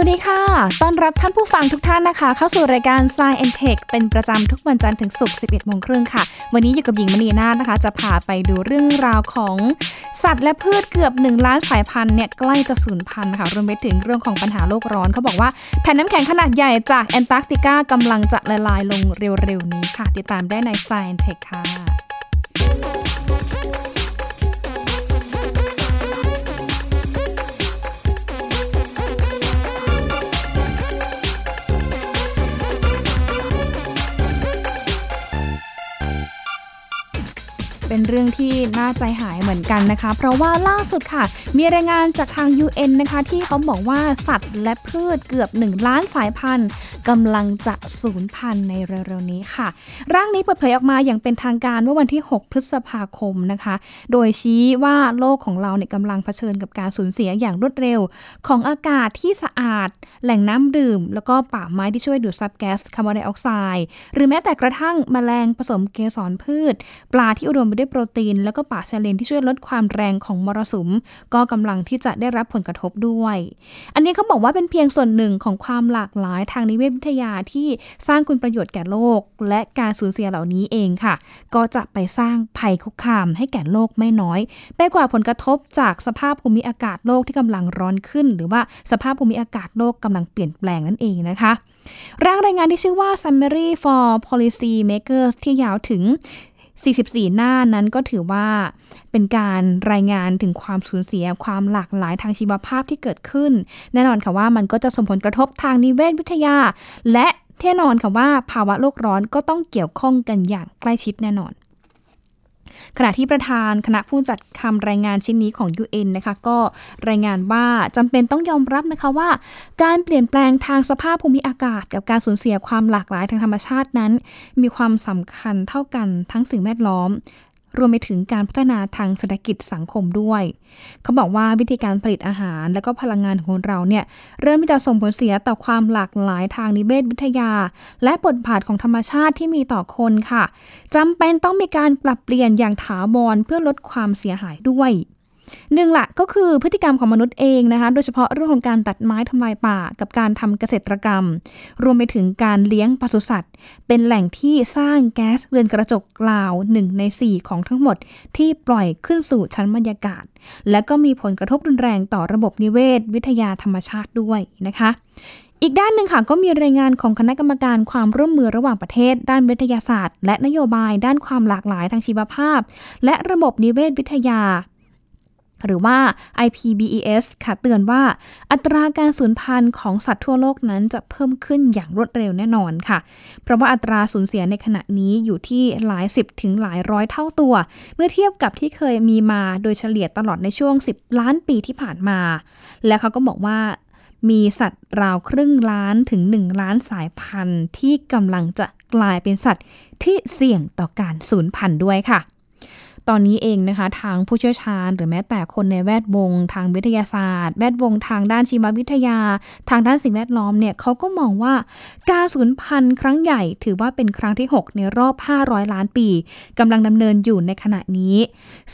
วัสดีค่ะ ต้อนรับท่านผู้ฟังทุกท่านนะคะ เข้าสู่รายการ Science and Tech เป็นประจำทุกวันจันทร์ถึงศุกร์ 11โมงครึ่งค่ะ วันนี้อยู่กับหญิงมณีนาฏนะคะ จะพาไปดูเรื่องราวของสัตว์และพืชเกือบ 1 ล้านสายพันธุ์เนี่ยใกล้จะสูญพันธุ์ค่ะ รวมไปถึงเรื่องของปัญหาโลกร้อนเขาบอกว่าแผ่นน้ำแข็งขนาดใหญ่จากแอนตาร์กติกากำลังจะละลายลงเร็วๆนี้ค่ะ ติดตามได้ใน Science and Tech ค่ะ เป็นเรื่องที่น่าใจหายเหมือนกันนะคะ เพราะว่าล่าสุดค่ะ มีรายงานจากทาง UN นะคะ ที่เขาบอกว่าสัตว์และพืชเกือบ 1 ล้านสายพันธุ์ กำลังจะสูญพันธุ์ในเร็วๆนี้ค่ะ ร่างนี้เปิดเผยออกมาอย่างเป็นทางการเมื่อวันที่ 6 พฤษภาคมนะคะ โดยชี้ว่าโลกของเราเนี่ยกำลังเผชิญกับการสูญเสียอย่างรวดเร็ว ของอากาศที่สะอาด แหล่งน้ำดื่ม แล้วก็ป่าไม้ที่ช่วยดูดซับแก๊สคาร์บอนไดออกไซด์หรือแม้แต่กระทั่งแมลงผสมเกสรพืช ปลาที่อุดมไปด้วยโปรตีน แล้วก็ป่าชายเลนที่ช่วยลดความแรงของมรสุม ก็กำลังที่จะได้รับผลกระทบด้วย อันนี้เขาบอกว่าเป็นเพียงส่วนหนึ่งของความหลากหลายทางนิเวศวิทยาที่สร้างคุณประโยชน์แก่โลก และการสูญเสียเหล่านี้เองค่ะ ก็จะไปสร้างภัยคุกคามให้แก่โลกไม่น้อยไปกว่าผลกระทบจากสภาพภูมิอากาศโลกที่กำลังร้อนขึ้น หรือว่าสภาพภูมิอากาศโลกกำลังเปลี่ยนแปลงนั่นเองนะคะร่างรายงานที่ชื่อว่า Summary for Policy Makers ที่ยาวถึง 44 หน้านั้นก็ถือว่าเป็นการรายงานถึงความสูญเสียความหลากหลายทางชีวภาพที่เกิดขึ้น แน่นอนค่ะว่ามันก็จะส่งผลกระทบทางนิเวศวิทยา และแน่นอนค่ะว่าภาวะโลกร้อนก็ต้องเกี่ยวข้องกันอย่างใกล้ชิดแน่นอน ขณะที่ประธานคณะผู้จัดคำรายงานชิ้นนี้ของ UN นะคะก็รายงานว่าจำเป็นต้องยอมรับนะคะว่า การเปลี่ยนแปลงทางสภาพภูมิอากาศ กับการสูญเสียความหลากหลายทางธรรมชาตินั้น มีความสำคัญเท่ากันทั้งสิ่งแวดล้อม รวมไปถึงการพัฒนาทางเศรษฐกิจสังคมด้วย เขาบอกว่าวิธีการผลิตอาหารและก็พลังงานของเราเนี่ยเริ่มที่จะส่งผลเสียต่อความหลากหลายทางนิเวศวิทยา และบทบาทของธรรมชาติที่มีต่อคนค่ะจำเป็นต้องมีการปรับเปลี่ยนอย่างถาวรเพื่อลดความเสียหายด้วย หนึ่งละก็คือพฤติกรรมของมนุษย์เองนะคะ โดยเฉพาะเรื่องของการตัดไม้ทำลายป่า กับการทำเกษตรกรรม รวมไปถึงการเลี้ยงปศุสัตว์ เป็นแหล่งที่สร้างแก๊สเรือนกระจกกล่าวหนึ่งใน 4 ของทั้งหมด ที่ปล่อยขึ้นสู่ชั้นบรรยากาศ และก็มีผลกระทบรุนแรงต่อระบบนิเวศ วิทยาธรรมชาติด้วยนะคะอีกด้านหนึ่งค่ะก็มีรายงานของคณะกรรมการความร่วมมือระหว่างประเทศ ด้านวิทยาศาสตร์ และนโยบายด้านความหลากหลายทางชีวภาพ และระบบนิเวศวิทยา หรือว่า IPBES ค่ะเตือนว่า อัตราการสูญพันธุ์ของสัตว์ทั่วโลกนั้นจะเพิ่มขึ้นอย่างรวดเร็วแน่นอนค่ะ เพราะว่าอัตราสูญเสียในขณะนี้อยู่ที่หลายสิบถึงหลายร้อยเท่าตัว เมื่อเทียบกับที่เคยมีมาโดยเฉลี่ยตลอดในช่วง 10 ล้านปีที่ผ่านมา และเขาก็บอกว่ามีสัตว์ราวครึ่งล้านถึง 1 ล้านสายพันธุ์ที่กำลังจะกลายเป็นสัตว์ที่เสี่ยงต่อการสูญพันธุ์ด้วยค่ะ ตอนนี้เองนะคะ ทางผู้เชี่ยวชาญ หรือแม้แต่คนในแวดวง ทางวิทยาศาสตร์ แวดวงทางด้านชีววิทยา ทางด้านสิ่งแวดล้อมเนี่ยเขาก็มองว่าการสูญพันธุ์ครั้งใหญ่ถือว่าเป็นครั้งที่ 6 ในรอบ 500 ล้านปีกำลังดำเนินอยู่ในขณะนี้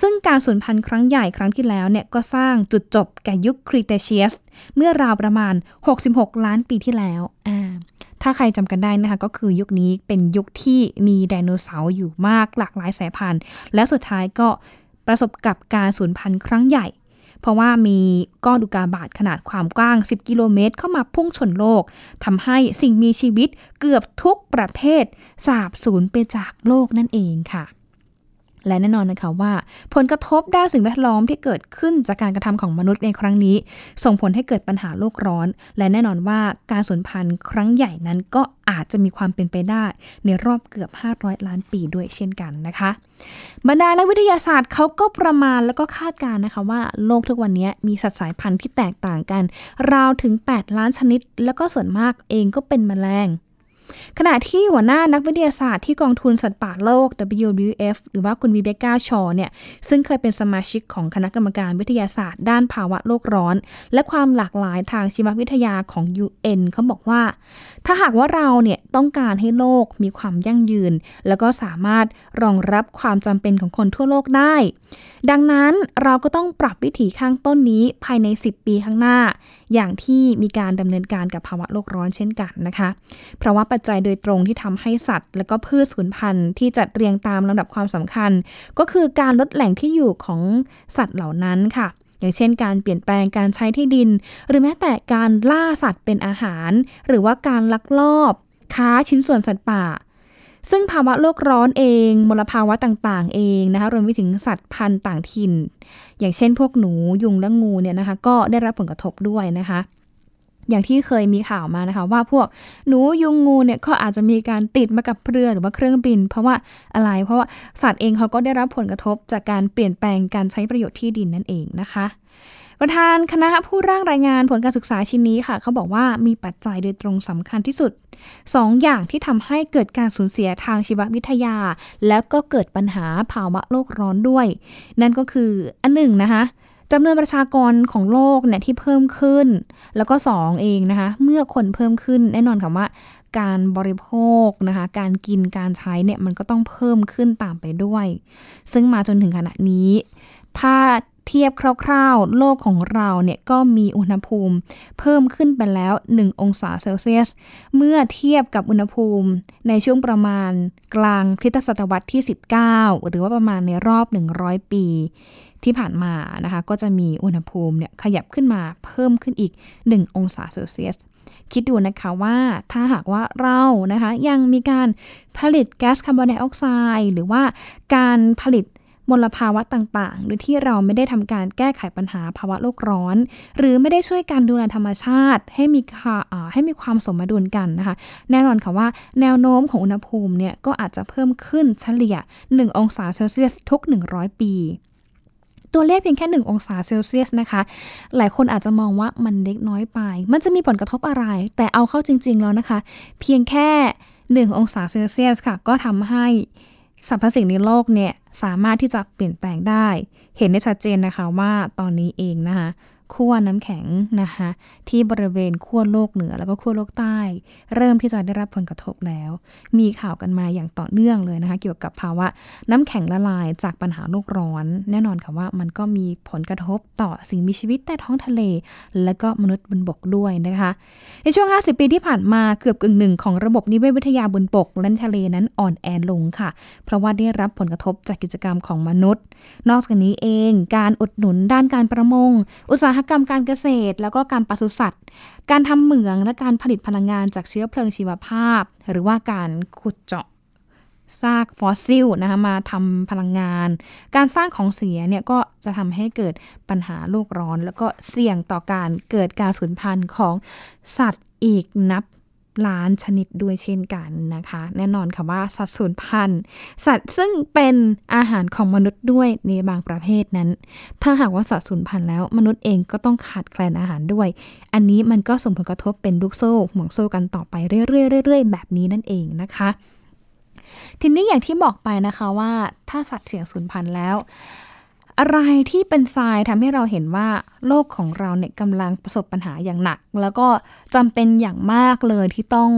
ซึ่งการสูญพันธุ์ครั้งใหญ่ครั้งที่แล้วเนี่ยก็สร้างจุดจบแก่ยุคครีเทเชียสเมื่อราวประมาณ 66 ล้านปีที่แล้วอ่า ถ้าใครจำกันได้นะคะก็คือยุคนี้เป็นยุคที่มีไดโนเสาร์อยู่มากหลากหลายสายพันธุ์ และสุดท้ายก็ประสบกับการสูญพันธุ์ครั้งใหญ่ เพราะว่ามีก้อนอุกาบาตขนาดความกว้าง 10 กิโลเมตร เข้ามาพุ่งชนโลกทำให้สิ่งมีชีวิตเกือบทุกประเภทสาบสูญไปจากโลกนั่นเองค่ะ และแน่นอนนะคะว่า ผลกระทบด้านสิ่งแวดล้อมที่เกิดขึ้นจากการกระทำของมนุษย์ในครั้งนี้ ส่งผลให้เกิดปัญหาโลกร้อน และแน่นอนว่าการสูญพันธุ์ครั้งใหญ่นั้นก็อาจจะมีความเป็นไปได้ ในรอบเกือบ 500 ล้านปีด้วยเช่นกันนะคะ บรรดานักวิทยาศาสตร์เขาก็ประมาณแล้วก็คาดการณ์นะคะว่าโลกทุกวันนี้มีสัตว์สายพันธุ์ที่แตกต่างกัน ราวถึง 8 ล้านชนิด แล้วก็ส่วนมากเองก็เป็นแมลง ขณะที่หัวหน้านักวิทยาศาสตร์ที่กองทุนสัตว์ป่าโลก WWF หรือว่าคุณวีเบก้าชอเนี่ยซึ่งเคยเป็นสมาชิกของคณะกรรมการวิทยาศาสตร์ ด้านภาวะโลกร้อน และความหลากหลายทางชีววิทยาของ UN เขาบอกว่า ถ้าหากว่าเราเนี่ยต้องการให้โลกมีความยั่งยืน แล้วก็สามารถรองรับความจำเป็นของคนทั่วโลกได้ ดังนั้นเราก็ต้องปรับวิถีข้างต้นนี้ภายใน 10 ปีข้างหน้า อย่างที่มีการดำเนินการกับภาวะโลกร้อนเช่นกันนะคะ เพราะว่าปัจจัยโดยตรงที่ทำให้สัตว์ และก็พืชสูญพันธุ์ที่จัดเรียงตามลำดับความสำคัญ ก็คือการลดแหล่งที่อยู่ของสัตว์เหล่านั้นค่ะอย่างเช่นการเปลี่ยนแปลงการใช้ที่ดิน หรือแม้แต่การล่าสัตว์เป็นอาหาร หรือว่าการลักลอบ ค้าชิ้นส่วนสัตว์ป่า ซึ่งภาวะโลกร้อนเองมลภาวะต่างๆ เองนะคะรวมไปถึงสัตว์พันธุ์ต่างถิ่น อย่างเช่นพวกหนูยุงและงูเนี่ยนะคะ ก็ได้รับผลกระทบด้วยนะคะ อย่างที่เคยมีข่าวมานะคะ ว่าพวกหนูยุงงูเนี่ยก็อาจจะมีการติดมากับเรือหรือว่าเครื่องบิน เพราะว่าอะไรเพราะว่าสัตว์เองเขาก็ได้รับผลกระทบจากการเปลี่ยนแปลงการใช้ประโยชน์ที่ดินนั่นเองนะคะ ประธานคณะผู้ร่างรายงานผลการศึกษาชิ้นนี้ค่ะ เขาบอกว่ามีปัจจัยโดยตรงสำคัญที่สุด 2ออย่างที่ทำให้เกิดการสูญเสียทางชีววิทยา แล้วก็เกิดปัญหาภาวะโลกร้อนด้วย นั่นก็คืออันหนึ่งนะคะจำนวนประชากรของโลกเนี่ยที่เพิ่มขึ้น แล้วก็ 2 เองนะคะเมื่อคนเพิ่มขึ้นแน่นอนค่ะว่าการบริโภคนะคะการกินการใช้เนี่ยมันก็ต้องเพิ่มขึ้นตามไปด้วย ซึ่งมาจนถึงขณะนี้ ถ้า เทียบคร่าวๆ โลกของเราเนี่ยก็มีอุณหภูมิเพิ่มขึ้นไปแล้ว 1 องศาเซลเซียส เมื่อเทียบกับอุณหภูมิในช่วงประมาณกลางคริสตศตวรรษที่ 19 หรือว่าประมาณในรอบ 100 ปี ที่ผ่านมานะคะ ก็จะมีอุณหภูมิเนี่ยขยับขึ้นมาเพิ่มขึ้นอีก 1 องศาเซลเซียสคิดดูนะคะว่าถ้าหากว่าเรานะคะยังมีการผลิตแก๊สคาร์บอนไดออกไซด์หรือว่าการผลิต มลภาวะต่างๆโดยที่เราไม่ได้ทำการแก้ไขปัญหาภาวะโลกร้อน หรือไม่ได้ช่วยการดูแลธรรมชาติ ให้มีให้มีความสมดุลกันนะคะ แน่นอนค่ะว่าแนวโน้มของอุณหภูมิเนี่ยก็อาจจะเพิ่มขึ้นเฉลี่ย 1 องศาเซลเซียสทุก 100 ปีตัวเลขเพียงแค่ 1 องศาเซลเซียสนะคะ หลายคนอาจจะมองว่ามันเล็กน้อยไป มันจะมีผลกระทบอะไร แต่เอาเข้าจริง ๆ แล้วนะคะ เพียงแค่ 1 องศาเซลเซียสค่ะ ก็ทำให้ สรรพสิ่งในโลกเนี่ยสามารถที่จะเปลี่ยนแปลงได้ เห็นได้ชัดเจนนะคะว่าตอนนี้เองนะคะ ขั้วน้ำแข็งนะคะที่บริเวณขั้วโลกเหนือแล้วก็ขั้วโลกใต้ เริ่มที่จะได้รับผลกระทบแล้ว มีข่าวกันมาอย่างต่อเนื่องเลยนะคะเกี่ยวกับภาวะน้ำแข็งละลายจากปัญหาโลกร้อน แน่นอนค่ะว่ามันก็มีผลกระทบต่อสิ่งมีชีวิตใต้ท้องทะเล และก็มนุษย์บนบกด้วยนะคะ ในช่วง 50 ปีที่ผ่านมาเกือบกึ่งหนึ่งของระบบนิเวศวิทยาบนบกและทะเลนั้นอ่อนแอลงค่ะ เพราะว่าได้รับผลกระทบจากกิจกรรมของมนุษย์ นอกจากนี้เองการอุดหนุนด้านการประมง อุตสาหกรรมการเกษตร แล้วก็การปศุสัตว์ การทำเหมืองและการผลิตพลังงานจากเชื้อเพลิงชีวภาพ หรือว่าการขุดเจาะซากฟอสซิลนะคะมาทำพลังงาน การสร้างของเสียเนี่ยก็จะทำให้เกิดปัญหาโลกร้อน แล้วก็เสี่ยงต่อการเกิดการสูญพันธุ์ของสัตว์อีกนับ ล้านชนิดด้วยเช่นกันนะคะ แน่นอนค่ะว่าสัตว์สูญพันธุ์สัตว์ซึ่งเป็นอาหารของมนุษย์ด้วยในบางประเภทนั้น ถ้าหากว่าสัตว์สูญพันธุ์แล้วมนุษย์เองก็ต้องขาดแคลนอาหารด้วย อันนี้มันก็ส่งผลกระทบเป็นลูกโซ่ห่วงโซ่กันต่อไปเรื่อยๆๆแบบนี้นั่นเองนะคะ ทีนี้อย่างที่บอกไปนะคะว่าถ้าสัตว์เสี่ยงสูญพันธุ์แล้ว อะไรที่เป็นทรายทำให้เราเห็นว่าโลกของเราเนี่ยกำลังประสบปัญหาอย่างหนัก แล้วก็จำเป็นอย่างมากเลยที่ต้อง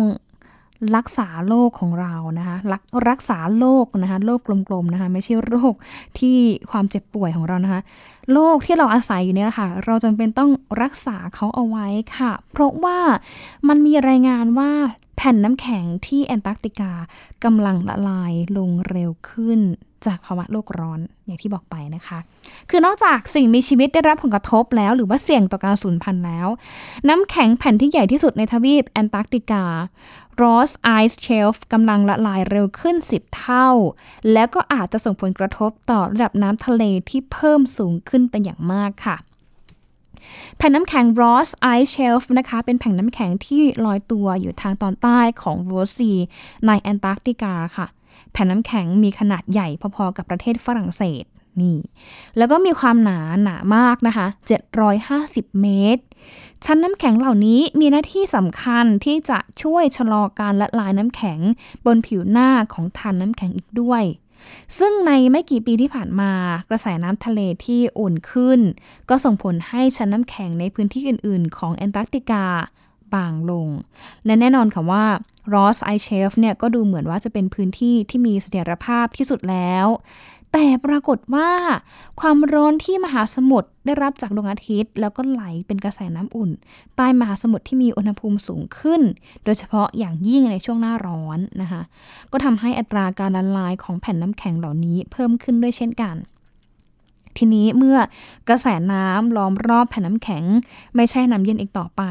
รักษาโลกของเรานะคะรักรักษาโลกนะคะโลกกลมๆนะคะไม่ใช่โรคที่ความเจ็บป่วยของเรานะคะโลกที่เราอาศัยอยู่เนี่ยค่ะเราจำเป็นต้องรักษาเขาเอาไว้ค่ะ เพราะว่ามันมีรายงานว่าแผ่นน้ำแข็งที่แอนตาร์กติกากำลังละลายลงเร็วขึ้นจากภาวะโลกร้อนอย่างที่บอกไปนะคะ คือนอกจากสิ่งมีชีวิตได้รับผลกระทบแล้ว หรือว่าเสี่ยงต่อการสูญพันธุ์แล้ว น้ำแข็งแผ่นที่ใหญ่ที่สุดในทวีปแอนตาร์กติกา Ross Ice Shelf กำลังละลายเร็วขึ้น 10 เท่า แล้วก็อาจจะส่งผลกระทบต่อระดับน้ำทะเลที่เพิ่มสูงขึ้นเป็นอย่างมากค่ะแผ่นน้ำแข็ง Ross Ice Shelf นะคะ เป็นแผ่นน้ำแข็งที่ลอยตัวอยู่ทางตอนใต้ของ Ross Sea ในแอนตาร์กติกาค่ะ แผ่นน้ำแข็งมีขนาดใหญ่พอๆกับประเทศฝรั่งเศสนี่ แล้วก็มีความหนาหนามากนะคะ 750 เมตร ชั้นน้ำแข็งเหล่านี้มีหน้าที่สำคัญที่จะช่วยชะลอการละลายน้ำแข็ง บนผิวหน้าของทานน้ำแข็งอีกด้วย ซึ่งในไม่กี่ปีที่ผ่านมากระแสน้ำทะเลที่อุ่นขึ้น ก็ส่งผลให้ชั้นน้ำแข็งในพื้นที่อื่น ๆ ของแอนตาร์กติกา บางลง และแน่นอนค่ะว่า Ross Ice Shelf เนี่ยก็ดูเหมือนว่าจะเป็นพื้นที่ที่มีเสถียรภาพที่สุดแล้ว แต่ปรากฏว่า ความร้อนที่มหาสมุทรได้รับจากดวงอาทิตย์ แล้วก็ไหลเป็นกระแสน้ำอุ่น ใต้มหาสมุทรที่มีอุณหภูมิสูงขึ้น โดยเฉพาะอย่างยิ่งในช่วงหน้าร้อนนะคะ ก็ทำให้อัตราการละลายของแผ่นน้ำแข็งเหล่านี้เพิ่มขึ้นด้วยเช่นกันทีนี้เมื่อกระแสน้ำล้อมรอบแผ่นน้ำแข็ง ไม่ใช่น้ำเย็นอีกต่อไป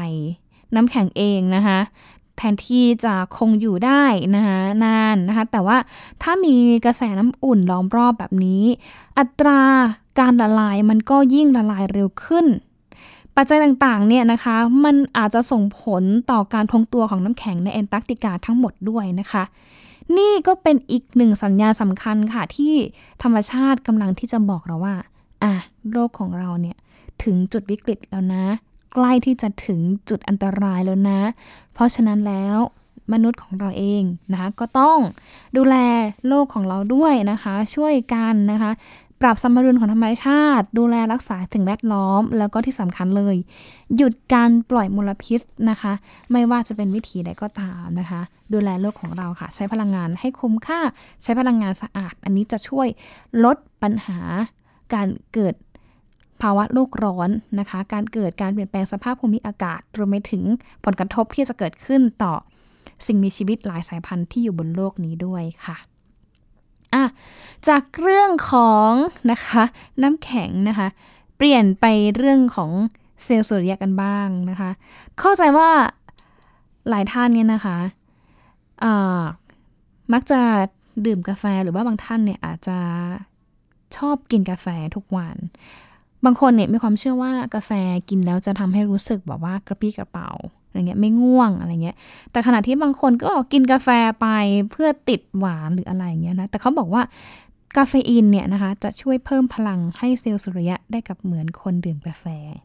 น้ำแข็งเองนะคะแทนที่จะคงอยู่ได้นะคะนานนะคะแต่ว่าถ้ามีกระแสน้ำอุ่นล้อมรอบแบบนี้ อัตราการละลายมันก็ยิ่งละลายเร็วขึ้น ปัจจัยต่างๆเนี่ยนะคะมันอาจจะส่งผลต่อการทงตัวของน้ำแข็งในแอนตาร์กติกาทั้งหมดด้วยนะคะ นี่ก็เป็นอีกหนึ่งสัญญาสำคัญค่ะที่ธรรมชาติกำลังที่จะบอกเราว่าอะโลกของเราเนี่ยถึงจุดวิกฤตแล้วนะ ใกล้ที่จะถึงจุดอันตรายแล้วนะ เพราะฉะนั้นแล้วมนุษย์ของเราเองนะคะก็ต้องดูแลโลกของเราด้วยนะคะ ช่วยกันนะคะ ปรับสมดุลของธรรมชาติ ดูแลรักษาสิ่งแวดล้อม แล้วก็ที่สำคัญเลย หยุดการปล่อยมลพิษนะคะ ไม่ว่าจะเป็นวิธีใดก็ตามนะคะ ดูแลโลกของเราค่ะ ใช้พลังงานให้คุ้มค่า ใช้พลังงานสะอาด อันนี้จะช่วยลดปัญหาการเกิด ภาวะโลกร้อนนะคะ การเกิดการเปลี่ยนแปลงสภาพภูมิอากาศ รวมไปถึงผลกระทบที่จะเกิดขึ้นต่อสิ่งมีชีวิตหลายสายพันธุ์ที่อยู่บนโลกนี้ด้วยค่ะอะจากเรื่องของนะคะน้ำแข็งนะคะ เปลี่ยนไปเรื่องของเซลล์สุริยะกันบ้างนะคะ เข้าใจว่าหลายท่านเนี่ยนะคะมักจะดื่มกาแฟหรือว่าบางท่านเนี่ยอาจจะชอบกินกาแฟทุกวัน บางคนเนี่ยมีความเชื่อว่ากาแฟกินแล้วจะทำให้รู้สึกแบบว่ากระปรี้กระเปร่าอะไรเงี้ยไม่ง่วงอะไรเงี้ย แต่ขณะที่บางคนก็กินกาแฟไปเพื่อติดหวานหรืออะไรเงี้ยนะ แต่เขาบอกว่าคาเฟอีนเนี่ยนะคะจะช่วยเพิ่มพลังให้เซลล์สุริยะได้กับเหมือนคนดื่มกาแฟ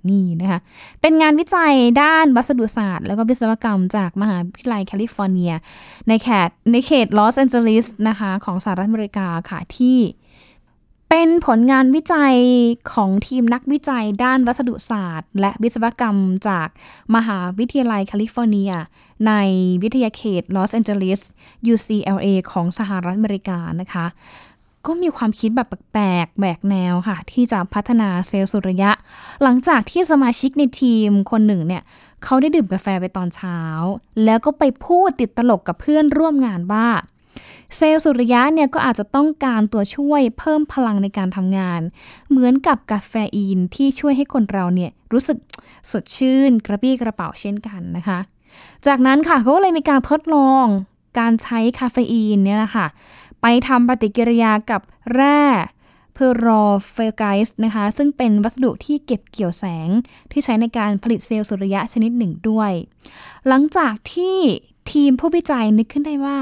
นี่นะคะ เป็นงานวิจัยด้านวัสดุศาสตร์ แล้วก็วิศวกรรมจากมหาวิทยาลัยแคลิฟอร์เนีย ในเขตในเขตลอสแอนเจลิสนะคะของสหรัฐอเมริกาค่ะที่ เป็นผลงานวิจัยของทีมนักวิจัยด้านวัสดุศาสตร์ และวิศวกรรมจากมหาวิทยาลัยแคลิฟอร์เนีย ในวิทยาเขตลอสแอนเจลิส UCLA ของสหรัฐอเมริกานะคะ ก็มีความคิดแบบแปลกแหวกแนวค่ะ ที่จะพัฒนาเซลล์สุริยะ หลังจากที่สมาชิกในทีมคนหนึ่งเนี่ยเขาได้ดื่มกาแฟไปตอนเช้า แล้วก็ไปพูดติดตลกกับเพื่อนร่วมงานว่า เซลล์สุริยะเนี่ยก็อาจจะต้องการตัวช่วยเพิ่มพลังในการทำงาน เหมือนกับคาเฟอีนที่ช่วยให้คนเราเนี่ยรู้สึกสดชื่นกระปรี้กระเปร่าเช่นกันนะคะ จากนั้นค่ะเขาก็เลยมีการทดลองการใช้คาเฟอีนเนี่ยนะคะไปทำปฏิกิริยากับแร่เพอรอฟสไกต์นะคะ ซึ่งเป็นวัสดุที่เก็บเกี่ยวแสงที่ใช้ในการผลิตเซลล์สุริยะชนิดหนึ่งด้วย หลังจากที่ ทีมผู้วิจัยนึกขึ้นได้ว่า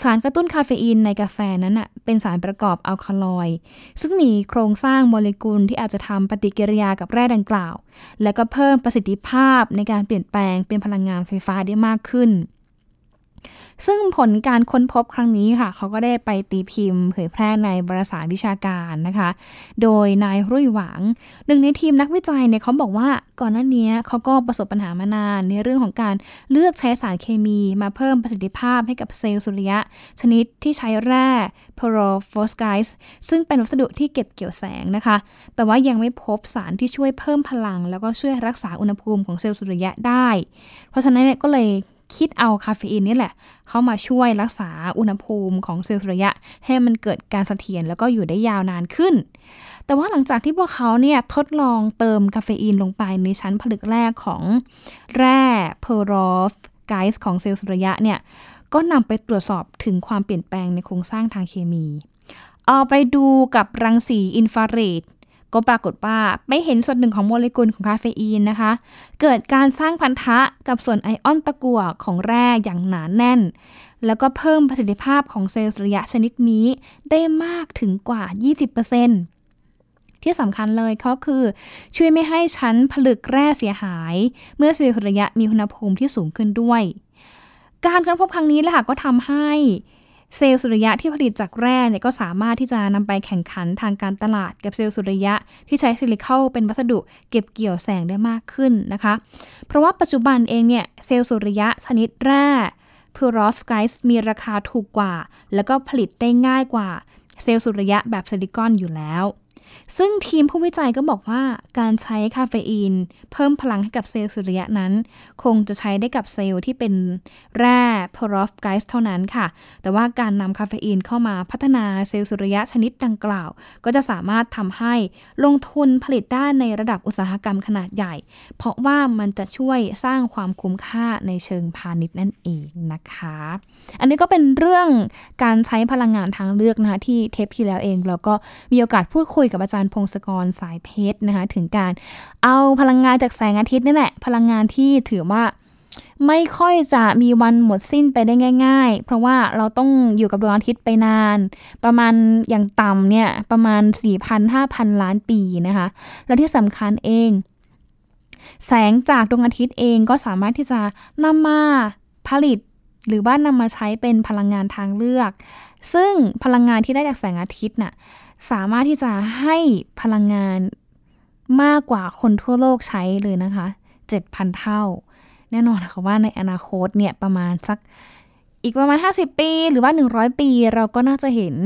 สารกระตุ้นคาเฟอีนในกาแฟนั้นอะเป็นสารประกอบอัลคาลอยด์ซึ่งมีโครงสร้างโมเลกุลที่อาจจะทำปฏิกิริยากับแร่ดังกล่าว และก็เพิ่มประสิทธิภาพในการเปลี่ยนแปลงเป็นพลังงานไฟฟ้าได้มากขึ้น ซึ่งผลการค้นพบครั้งนี้ค่ะ เขาก็ได้ไปตีพิมพ์ เผยแพร่ในบรสารวิชาการนะคะ โดยนายรุ่ยหวัง หนึ่งในทีมนักวิจัยเนี่ยเขาบอกว่าก่อนหน้านี้เขาก็ประสบปัญหามานาน ในเรื่องของการเลือกใช้สารเคมีมาเพิ่มประสิทธิภาพให้กับเซลล์สุริยะ ชนิดที่ใช้แร่เพอรอฟสไกต์ซึ่งเป็นวัสดุที่เก็บเกี่ยวแสงนะคะ แต่ว่ายังไม่พบสารที่ช่วยเพิ่มพลัง แล้วก็ช่วยรักษาอุณหภูมิของเซลล์สุริยะได้ เพราะฉะนั้นเนี่ยก็เลย คิดเอาคาเฟอีนนี่แหละ เข้ามาช่วยรักษาอุณหภูมิของเซลล์สุริยะ ให้มันเกิดการเสถียรแล้วก็อยู่ได้ยาวนานขึ้น แต่ว่าหลังจากที่พวกเขาเนี่ยทดลองเติมคาเฟอีนลงไปในชั้นผลึกแรกของแร่เพอรอฟสไกต์ของเซลล์สุริยะเนี่ยก็นำไปตรวจสอบถึงความเปลี่ยนแปลงในโครงสร้างทางเคมี เอาไปดูกับรังสีอินฟราเรด ก็ปรากฏว่าไม่เห็นส่วนหนึ่งของโมเลกุลของคาเฟอีนนะคะ เกิดการสร้างพันธะกับส่วนไอออนตะกั่วของแร่อย่างหนาแน่น แล้วก็เพิ่มประสิทธิภาพของเซลล์สุริยะชนิดนี้ได้มากถึงกว่า 20%ที่สำคัญเลยก็คือ ช่วยไม่ให้ชั้นผลึกแร่เสียหาย เมื่อเซลล์สุริยะมีอุณหภูมิที่สูงขึ้นด้วย การค้นพบครั้งนี้แหละค่ะก็ทำให้ เซลล์สุริยะที่ผลิตจากแร่เนี่ยก็สามารถที่จะนำไปแข่งขันทางการตลาดกับเซลล์สุริยะที่ใช้ซิลิคอนเป็นวัสดุเก็บเกี่ยวแสงได้มากขึ้นนะคะ เพราะว่าปัจจุบันเองเนี่ยเซลล์สุริยะชนิดแร่เพอรอฟสไกต์มีราคาถูกกว่า แล้วก็ผลิตได้ง่ายกว่าเซลล์สุริยะแบบซิลิคอนอยู่แล้ว ซึ่งทีมผู้วิจัยก็บอกว่าการใช้คาเฟอีน เพิ่มพลังให้กับเซลล์สุริยะนั้น คงจะใช้ได้กับเซลล์ที่เป็นแร่เพอรอฟสไกต์เท่านั้นค่ะ แต่ว่าการนำคาเฟอีนเข้ามาพัฒนาเซลล์สุริยะชนิดดังกล่าว ก็จะสามารถทำให้ลงทุนผลิตได้ในระดับอุตสาหกรรมขนาดใหญ่ เพราะว่ามันจะช่วยสร้างความคุ้มค่าในเชิงพาณิชย์นั่นเองนะคะ อันนี้ก็เป็นเรื่องการใช้พลังงานทางเลือกนะคะที่เทปที่แล้วเองเราก็มีโอกาสพูดคุยกับอาจารย์พงศกรสายเพชรนะคะ ถึงการเอาพลังงานจากแสงอาทิตย์นี่แหละ พลังงานที่ถือว่าไม่ค่อยจะมีวันหมดสิ้นไปได้ง่าย ๆ เพราะว่าเราต้องอยู่กับดวงอาทิตย์ไปนาน ประมาณอย่างต่ำเนี่ย ประมาณ 4,000-5,000 ล้านปีนะคะ แล้วที่สำคัญเอง แสงจากดวงอาทิตย์เองก็สามารถที่จะนำมาผลิตหรือว่านำมาใช้เป็นพลังงานทางเลือก ซึ่งพลังงานที่ได้จากแสงอาทิตย์น่ะ สามารถที่จะให้พลังงานมากกว่าคนทั่วโลกใช้เลยนะคะ 7,000 เท่า แน่นอนค่ะว่าในอนาคตเนี่ยประมาณสักอีกประมาณ 50 ปีหรือว่า 100 ปี เราก็น่าจะเห็น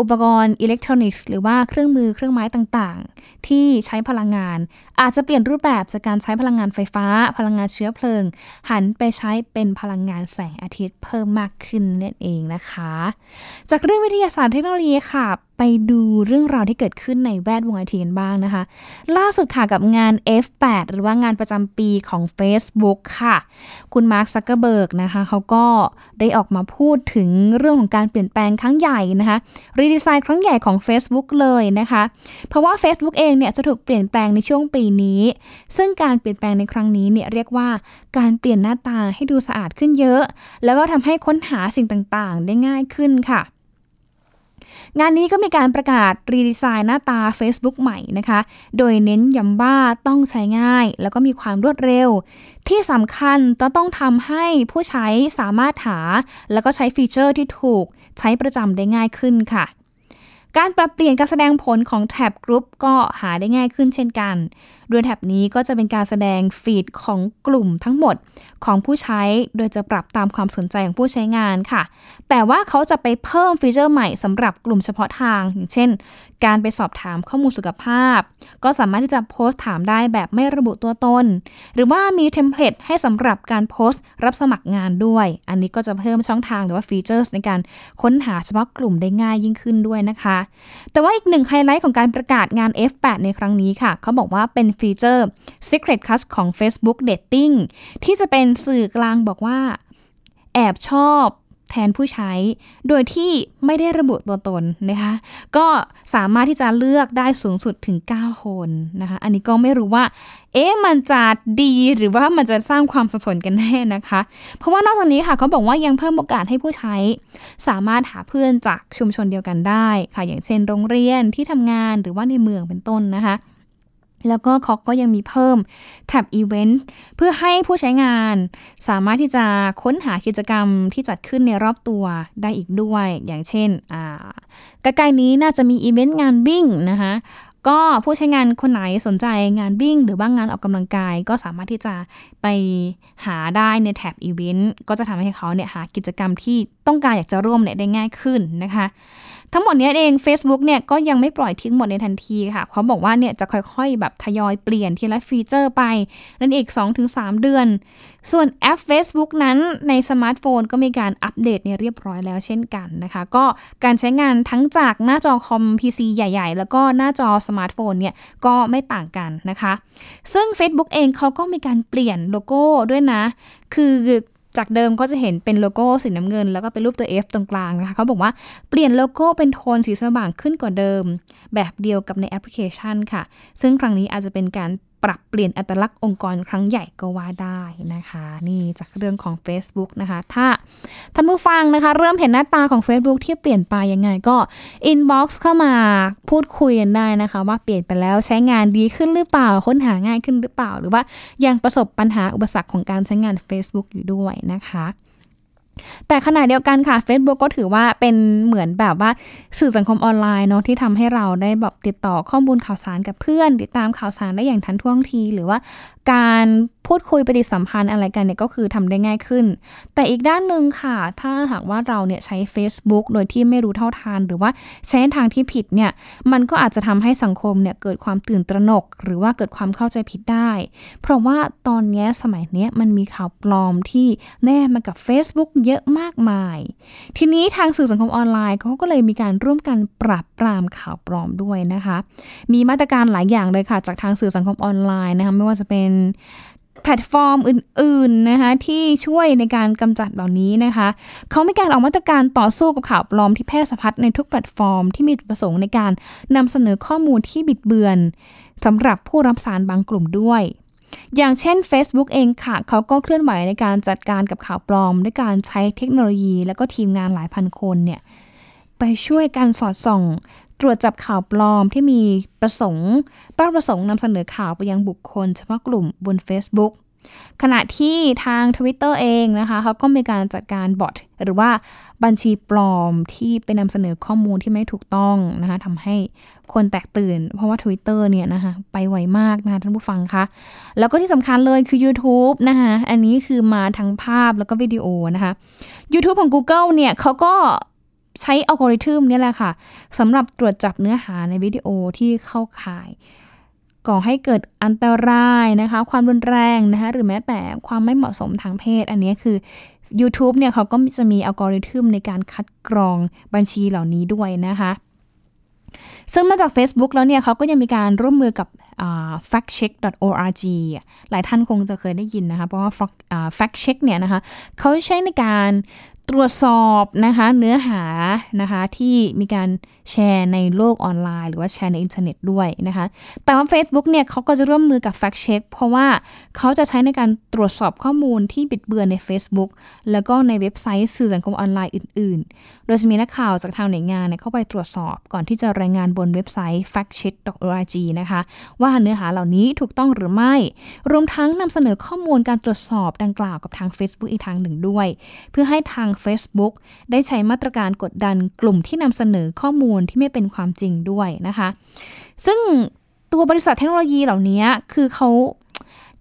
อุปกรณ์อิเล็กทรอนิกส์หรือว่าเครื่องมือเครื่องไม้ต่างๆ ที่ใช้พลังงาน อาจจะเปลี่ยนรูปแบบจากการใช้พลังงานไฟฟ้า พลังงานเชื้อเพลิง หันไปใช้เป็นพลังงานแสงอาทิตย์เพิ่มมากขึ้นนั่นเองนะคะ จากเรื่องวิทยาศาสตร์เทคโนโลยีค่ะไปดูเรื่องราวที่เกิดขึ้นในแวดวงไอทีกันบ้างนะคะ ล่าสุดค่ะกับงาน F8 หรือว่างานประจำปีของ Facebook ค่ะ คุณมาร์คซักเกอร์เบิร์กนะคะเขาก็ได้ออกมาพูดถึงเรื่องของการเปลี่ยนแปลงครั้งใหญ่นะคะรีดีไซน์ครั้งใหญ่ของ Facebook เลยนะคะ เพราะว่า Facebook เองเนี่ยจะถูกเปลี่ยนแปลงในช่วงปีนี้ ซึ่งการเปลี่ยนแปลงในครั้งนี้เนี่ยเรียกว่าการเปลี่ยนหน้าตาให้ดูสะอาดขึ้นเยอะ แล้วก็ทำให้ค้นหาสิ่งต่างๆ ได้ง่ายขึ้นค่ะ งานนี้ก็มีการประกาศรีดีไซน์หน้าตา Facebook ใหม่นะคะ โดยเน้นย้ำว่าต้องใช้ง่าย แล้วก็มีความรวดเร็ว ที่สำคัญต้องต้องทำให้ผู้ใช้สามารถหา แล้วก็ใช้ฟีเจอร์ที่ถูกใช้ประจำได้ง่ายขึ้นค่ะการปรับเปลี่ยนการแสดงผลของแท็บกรุ๊ปก็หาได้ง่ายขึ้นเช่นกันโดยแท็บนี้ก็จะเป็นการแสดงฟีดของกลุ่มทั้งหมดของผู้ใช้ โดยจะปรับตามความสนใจของผู้ใช้งานค่ะ แต่ว่าเขาจะไปเพิ่มฟีเจอร์ใหม่สำหรับกลุ่มเฉพาะทาง อย่างเช่น การไปสอบถามข้อมูลสุขภาพ ก็สามารถที่จะโพสต์ถามได้แบบไม่ระบุตัวตน หรือว่ามีเทมเพลตให้สำหรับการโพสต์รับสมัครงานด้วย อันนี้ก็จะเพิ่มช่องทางหรือว่าฟีเจอร์ในการค้นหาเฉพาะกลุ่มได้ง่ายยิ่งขึ้นด้วยนะคะ แต่ว่าอีกหนึ่งไฮไลท์ของการประกาศงาน F8 ในครั้งนี้ค่ะ เขาบอกว่าเป็นฟีเจอร์ Secret Crush ของ Facebook Dating ที่จะเป็นสื่อกลางบอกว่า แอบชอบแทนผู้ใช้ โดยที่ไม่ได้ระบุตัวตนนะคะ ก็สามารถที่จะเลือกได้สูงสุดถึง 9 คนนะคะ อันนี้ก็ไม่รู้ว่า เอ๊ะ มันจะดีหรือว่ามันจะสร้างความสับสนกันแน่นะคะ เพราะว่านอกจากนี้ค่ะเขาบอกว่ายังเพิ่มโอกาสให้ผู้ใช้ สามารถหาเพื่อนจากชุมชนเดียวกันได้ค่ะ อย่างเช่นโรงเรียนที่ทำงานหรือว่าในเมืองเป็นต้นนะคะ แล้วก็เขาก็ยังมีเพิ่มแท็บอีเวนต์เพื่อให้ผู้ใช้งานสามารถที่จะค้นหากิจกรรมที่จัดขึ้นในรอบตัวได้อีกด้วย อย่างเช่นใกล้ๆนี้น่าจะมีอีเวนต์งานวิ่งนะคะก็ผู้ใช้งานคนไหนสนใจงานวิ่ง หรือว่างงานออกกำลังกาย ก็สามารถที่จะไปหาได้ในแท็บอีเวนต์ก็จะทำให้เขาเนี่ยหากิจกรรมที่ต้องการอยากจะร่วมเนี่ยได้ง่ายขึ้นนะคะ ทั้งหมดนี้เอง Facebook เนี่ยก็ยังไม่ปล่อยทิ้งหมดในทันทีค่ะ เขาบอกว่าเนี่ยจะค่อยๆ แบบทยอยเปลี่ยนทีละฟีเจอร์ไป นั่นอีก 2-3 เดือน ส่วนแอป Facebook นั้นในสมาร์ทโฟนก็มีการอัปเดตเนี่ยเรียบร้อยแล้วเช่นกันนะคะ ก็การใช้งานทั้งจากหน้าจอคอม PC ใหญ่ๆ แล้วก็หน้าจอสมาร์ทโฟนเนี่ยก็ไม่ต่างกันนะคะ ซึ่ง Facebook เองเขาก็มีการเปลี่ยนโลโก้ด้วยนะ คือ จากเดิมก็จะเห็นเป็นโลโก้สีน้ำเงิน แล้วก็เป็นรูปตัว F ตรงกลางนะคะเขาบอกว่าเปลี่ยนโลโก้เป็นโทนสีสว่างขึ้นกว่าเดิม แบบเดียวกับในแอปพลิเคชันค่ะ ซึ่งครั้งนี้อาจจะเป็นการ ปรับเปลี่ยนอัตลักษณ์องค์กรครั้งใหญ่ก็ว่าได้นะคะ นี่จากเรื่องของ Facebook นะคะ ถ้าท่านผู้ฟังนะคะ เริ่มเห็นหน้าตาของ Facebook ที่เปลี่ยนไปยังไงก็ inbox เข้ามาพูดคุยกันได้นะคะ ว่าเปลี่ยนไปแล้วใช้งานดีขึ้นหรือเปล่า ค้นหาง่ายขึ้นหรือเปล่า หรือว่ายังประสบปัญหาอุปสรรคของการใช้งาน Facebook อยู่ด้วยนะคะ แต่ขณะเดียวกันค่ะ Facebook ก็ถือว่าเป็นเหมือนแบบว่าสื่อสังคมออนไลน์เนาะที่ทำให้เราได้แบบติดต่อข้อมูลข่าวสารกับเพื่อน ติดตามข่าวสารได้อย่างทันท่วงที หรือว่า การพูดคุยปฏิสัมพันธ์อะไรกันเนี่ยก็คือทำได้ง่ายขึ้น แต่อีกด้านหนึ่งค่ะ ถ้าหากว่าเราเนี่ยใช้ Facebook โดยที่ไม่รู้เท่าทาน หรือว่าใช้ทางที่ผิดเนี่ย มันก็อาจจะทำให้สังคมเนี่ยเกิดความตื่นตระหนก หรือว่าเกิดความเข้าใจผิดได้ เพราะว่าตอนนี้สมัยนี้มันมีข่าวปลอมที่แน่มากับ Facebook เยอะมากมาย ทีนี้ทางสื่อสังคมออนไลน์เขาก็เลยมีการร่วมกันปราบปรามข่าวปลอมด้วยนะคะ มีมาตรการหลายอย่างเลยค่ะจากทางสื่อสังคมออนไลน์นะคะไม่ว่าจะเป็นแพลตฟอร์มอื่นๆนะคะที่ช่วยในการกำจัดเหล่านี้นะคะเขามีการออกมาตรการต่อสู้กับข่าวปลอมที่แพร่สะพัดในทุกแพลตฟอร์ม ที่มีจุดประสงค์ในการนำเสนอข้อมูลที่บิดเบือนสำหรับผู้รับสารบางกลุ่มด้วย อย่างเช่น Facebook เองค่ะ เขาก็เคลื่อนไหวในการจัดการกับข่าวปลอม ด้วยการใช้เทคโนโลยี และก็ทีมงานหลายพันคนเนี่ยไปช่วยกันสอดส่อง ตรวจจับข่าวปลอมที่มีประสงค์เป้าประสงค์นำเสนอข่าวไปยังบุคคล เฉพาะกลุ่มบน Facebook ขณะที่ทาง Twitter เองนะคะเขาก็มีการจัดการบอทหรือว่าบัญชีปลอมที่ไปนำเสนอข้อมูลที่ไม่ถูกต้องนะคะทำให้คนแตกตื่น เพราะว่า Twitter เนี่ยนะคะไปไวมากนะคะท่านผู้ฟังคะแล้วก็ที่สำคัญเลยคือ YouTube นะคะอันนี้คือมาทั้งภาพแล้วก็วิดีโอนะคะ YouTube ของ Google เนี่ยเขาก็ ใช้อัลกอริทึมนี่แหละค่ะสำหรับตรวจจับเนื้อหาในวิดีโอที่เข้าข่ายก่อให้เกิดอันตรายนะคะ ความรุนแรงนะคะหรือแม้แต่ความไม่เหมาะสมทางเพศ อันนี้คือ YouTube เนี่ยเขาก็จะมีอัลกอริทึมในการคัดกรองบัญชีเหล่านี้ด้วยนะคะ ซึ่งนอกจาก Facebook แล้วเนี่ยเขาก็ยังมีการร่วมมือกับ factcheck.org หลายท่านคงจะเคยได้ยินนะคะ เพราะว่า fact check เนี่ยนะคะเขาใช้ในการ ตรวจสอบนะคะเนื้อหานะคะที่มีการแชร์ในโลกออนไลน์ หรือว่าแชร์ในอินเทอร์เน็ตด้วยนะคะแต่ว่า Facebook เนี่ยเขาก็จะร่วมมือกับ Fact Check เพราะว่าเขาจะใช้ในการตรวจสอบข้อมูลที่บิดเบือนใน Facebook แล้วก็ในเว็บไซต์สื่อสังคมออนไลน์อื่นๆ โดยจะมีนักข่าวจากทางหน่วยงานเข้าไปตรวจสอบก่อนที่จะรายงานบนเว็บไซต์ factcheck.org นะคะว่าเนื้อหาเหล่านี้ถูกต้องหรือไม่ รวมทั้งนำเสนอข้อมูลการตรวจสอบดังกล่าวกับทาง Facebook อีกทางหนึ่งด้วย เพื่อให้ทาง Facebook ได้ใช้มาตรการกดดันกลุ่มที่นำเสนอข้อมูลที่ไม่เป็นความจริงด้วยนะคะ ซึ่งตัวบริษัทเทคโนโลยีเหล่านี้คือเขา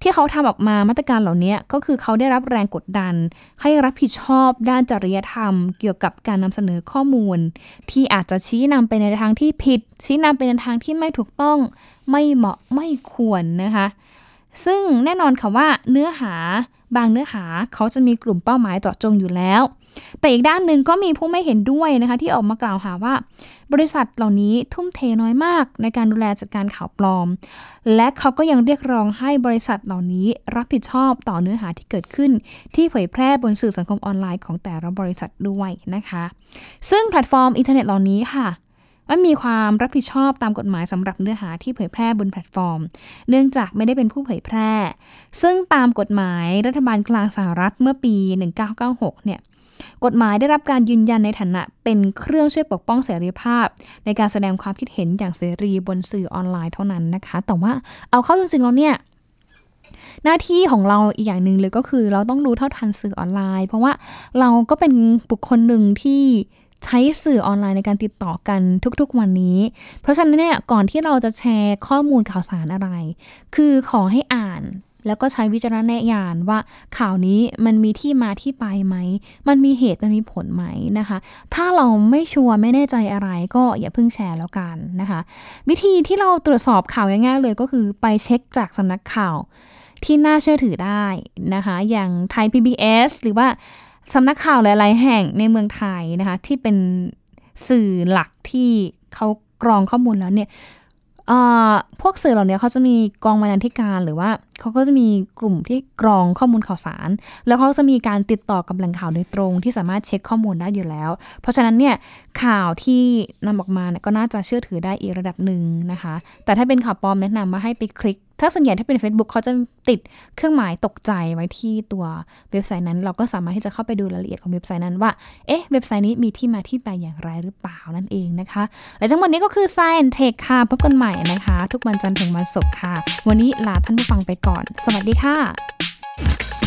ที่เขาทำออกมามาตรการเหล่านี้ก็คือเขาได้รับแรงกดดัน ให้รับผิดชอบด้านจริยธรรม เกี่ยวกับการนำเสนอข้อมูล ที่อาจจะชี้นำไปในทางที่ผิด ชี้นำไปในทางที่ไม่ถูกต้องไม่เหมาะไม่ควรนะคะ ซึ่งแน่นอนค่ะว่าเนื้อหา บางเนื้อหาเขาจะมีกลุ่มเป้าหมายเจาะจงอยู่แล้ว แต่อีกด้านหนึ่งก็มีผู้ไม่เห็นด้วยนะคะที่ออกมากล่าวหาว่า บริษัทเหล่านี้ทุ่มเทน้อยมากในการดูแลจัดการข่าวปลอม และเขาก็ยังเรียกร้องให้บริษัทเหล่านี้รับผิดชอบต่อเนื้อหาที่เกิดขึ้น ที่เผยแพร่บนสื่อสังคมออนไลน์ของแต่ละบริษัทด้วยนะคะ ซึ่งแพลตฟอร์มอินเทอร์เน็ตเหล่านี้ค่ะ ไม่มีความรับผิดชอบตามกฎหมายสำหรับเนื้อหาที่เผยแพร่บนแพลตฟอร์ม เนื่องจากไม่ได้เป็นผู้เผยแพร่ ซึ่งตามกฎหมายรัฐบาลกลางสหรัฐเมื่อปี 1996 เนี่ยกฎหมายได้รับการยืนยันในฐานะเป็นเครื่องช่วยปกป้องเสรีภาพ ในการแสดงความคิดเห็นอย่างเสรีบนสื่อออนไลน์เท่านั้นนะคะ แต่ว่าเอาเข้าจริงๆแล้วเนี่ยหน้าที่ของเราอีกอย่างหนึ่งเลยก็คือเราต้องรู้เท่าทันสื่อออนไลน์ เพราะว่าเราก็เป็นบุคคลหนึ่งที่ ใช้สื่อออนไลน์ในการติดต่อกันทุกๆวันนี้ เพราะฉะนั้นเนี่ยก่อนที่เราจะแชร์ข้อมูลข่าวสารอะไร คือขอให้อ่านแล้วก็ใช้วิจารณญาณว่าข่าวนี้มันมีที่มาที่ไปไหม มันมีเหตุมันมีผลไหมนะคะ ถ้าเราไม่ชัวร์ไม่แน่ใจอะไรก็อย่าเพิ่งแชร์แล้วกันนะคะ วิธีที่เราตรวจสอบข่าวง่ายๆเลยก็คือไปเช็คจากสำนักข่าวที่น่าเชื่อถือได้นะคะ อย่างไทย PBS หรือว่า สำนักข่าวหลาย ๆ แห่งในเมืองไทยนะคะ ที่เป็นสื่อหลักที่เขากรองข้อมูลแล้วเนี่ยพวกสื่อเหล่านี้เขาจะมีกองบรรณาธิการหรือว่าเขาก็จะมีกลุ่มที่กรองข้อมูลข่าวสาร แล้วเขาจะมีการติดต่อกับแหล่งข่าวโดยตรงที่สามารถเช็คข้อมูลได้อยู่แล้ว เพราะฉะนั้นเนี่ยข่าวที่นำออกมาเนี่ยก็น่าจะเชื่อถือได้อีกระดับหนึ่งนะคะ แต่ถ้าเป็นข่าวปลอมแนะนำมาให้ไปคลิก ถ้าส่วนใหญ่ถ้าเป็น Facebook เขาจะติดเครื่องหมายตกใจไว้ที่ตัวเว็บไซต์นั้น เราก็สามารถที่จะเข้าไปดูรายละเอียดของเว็บไซต์นั้นว่า เอ๊ะ เว็บไซต์นี้มีที่มาที่ไปอย่างไรหรือเปล่านั่นเองนะคะ และทั้งหมดนี้ก็คือ Science Tech ค่ะ พบกันใหม่นะคะ ทุกวันจันทร์ถึงวันศุกร์ค่ะ วันนี้ลาท่านผู้ฟังไปก่อน สวัสดีค่ะ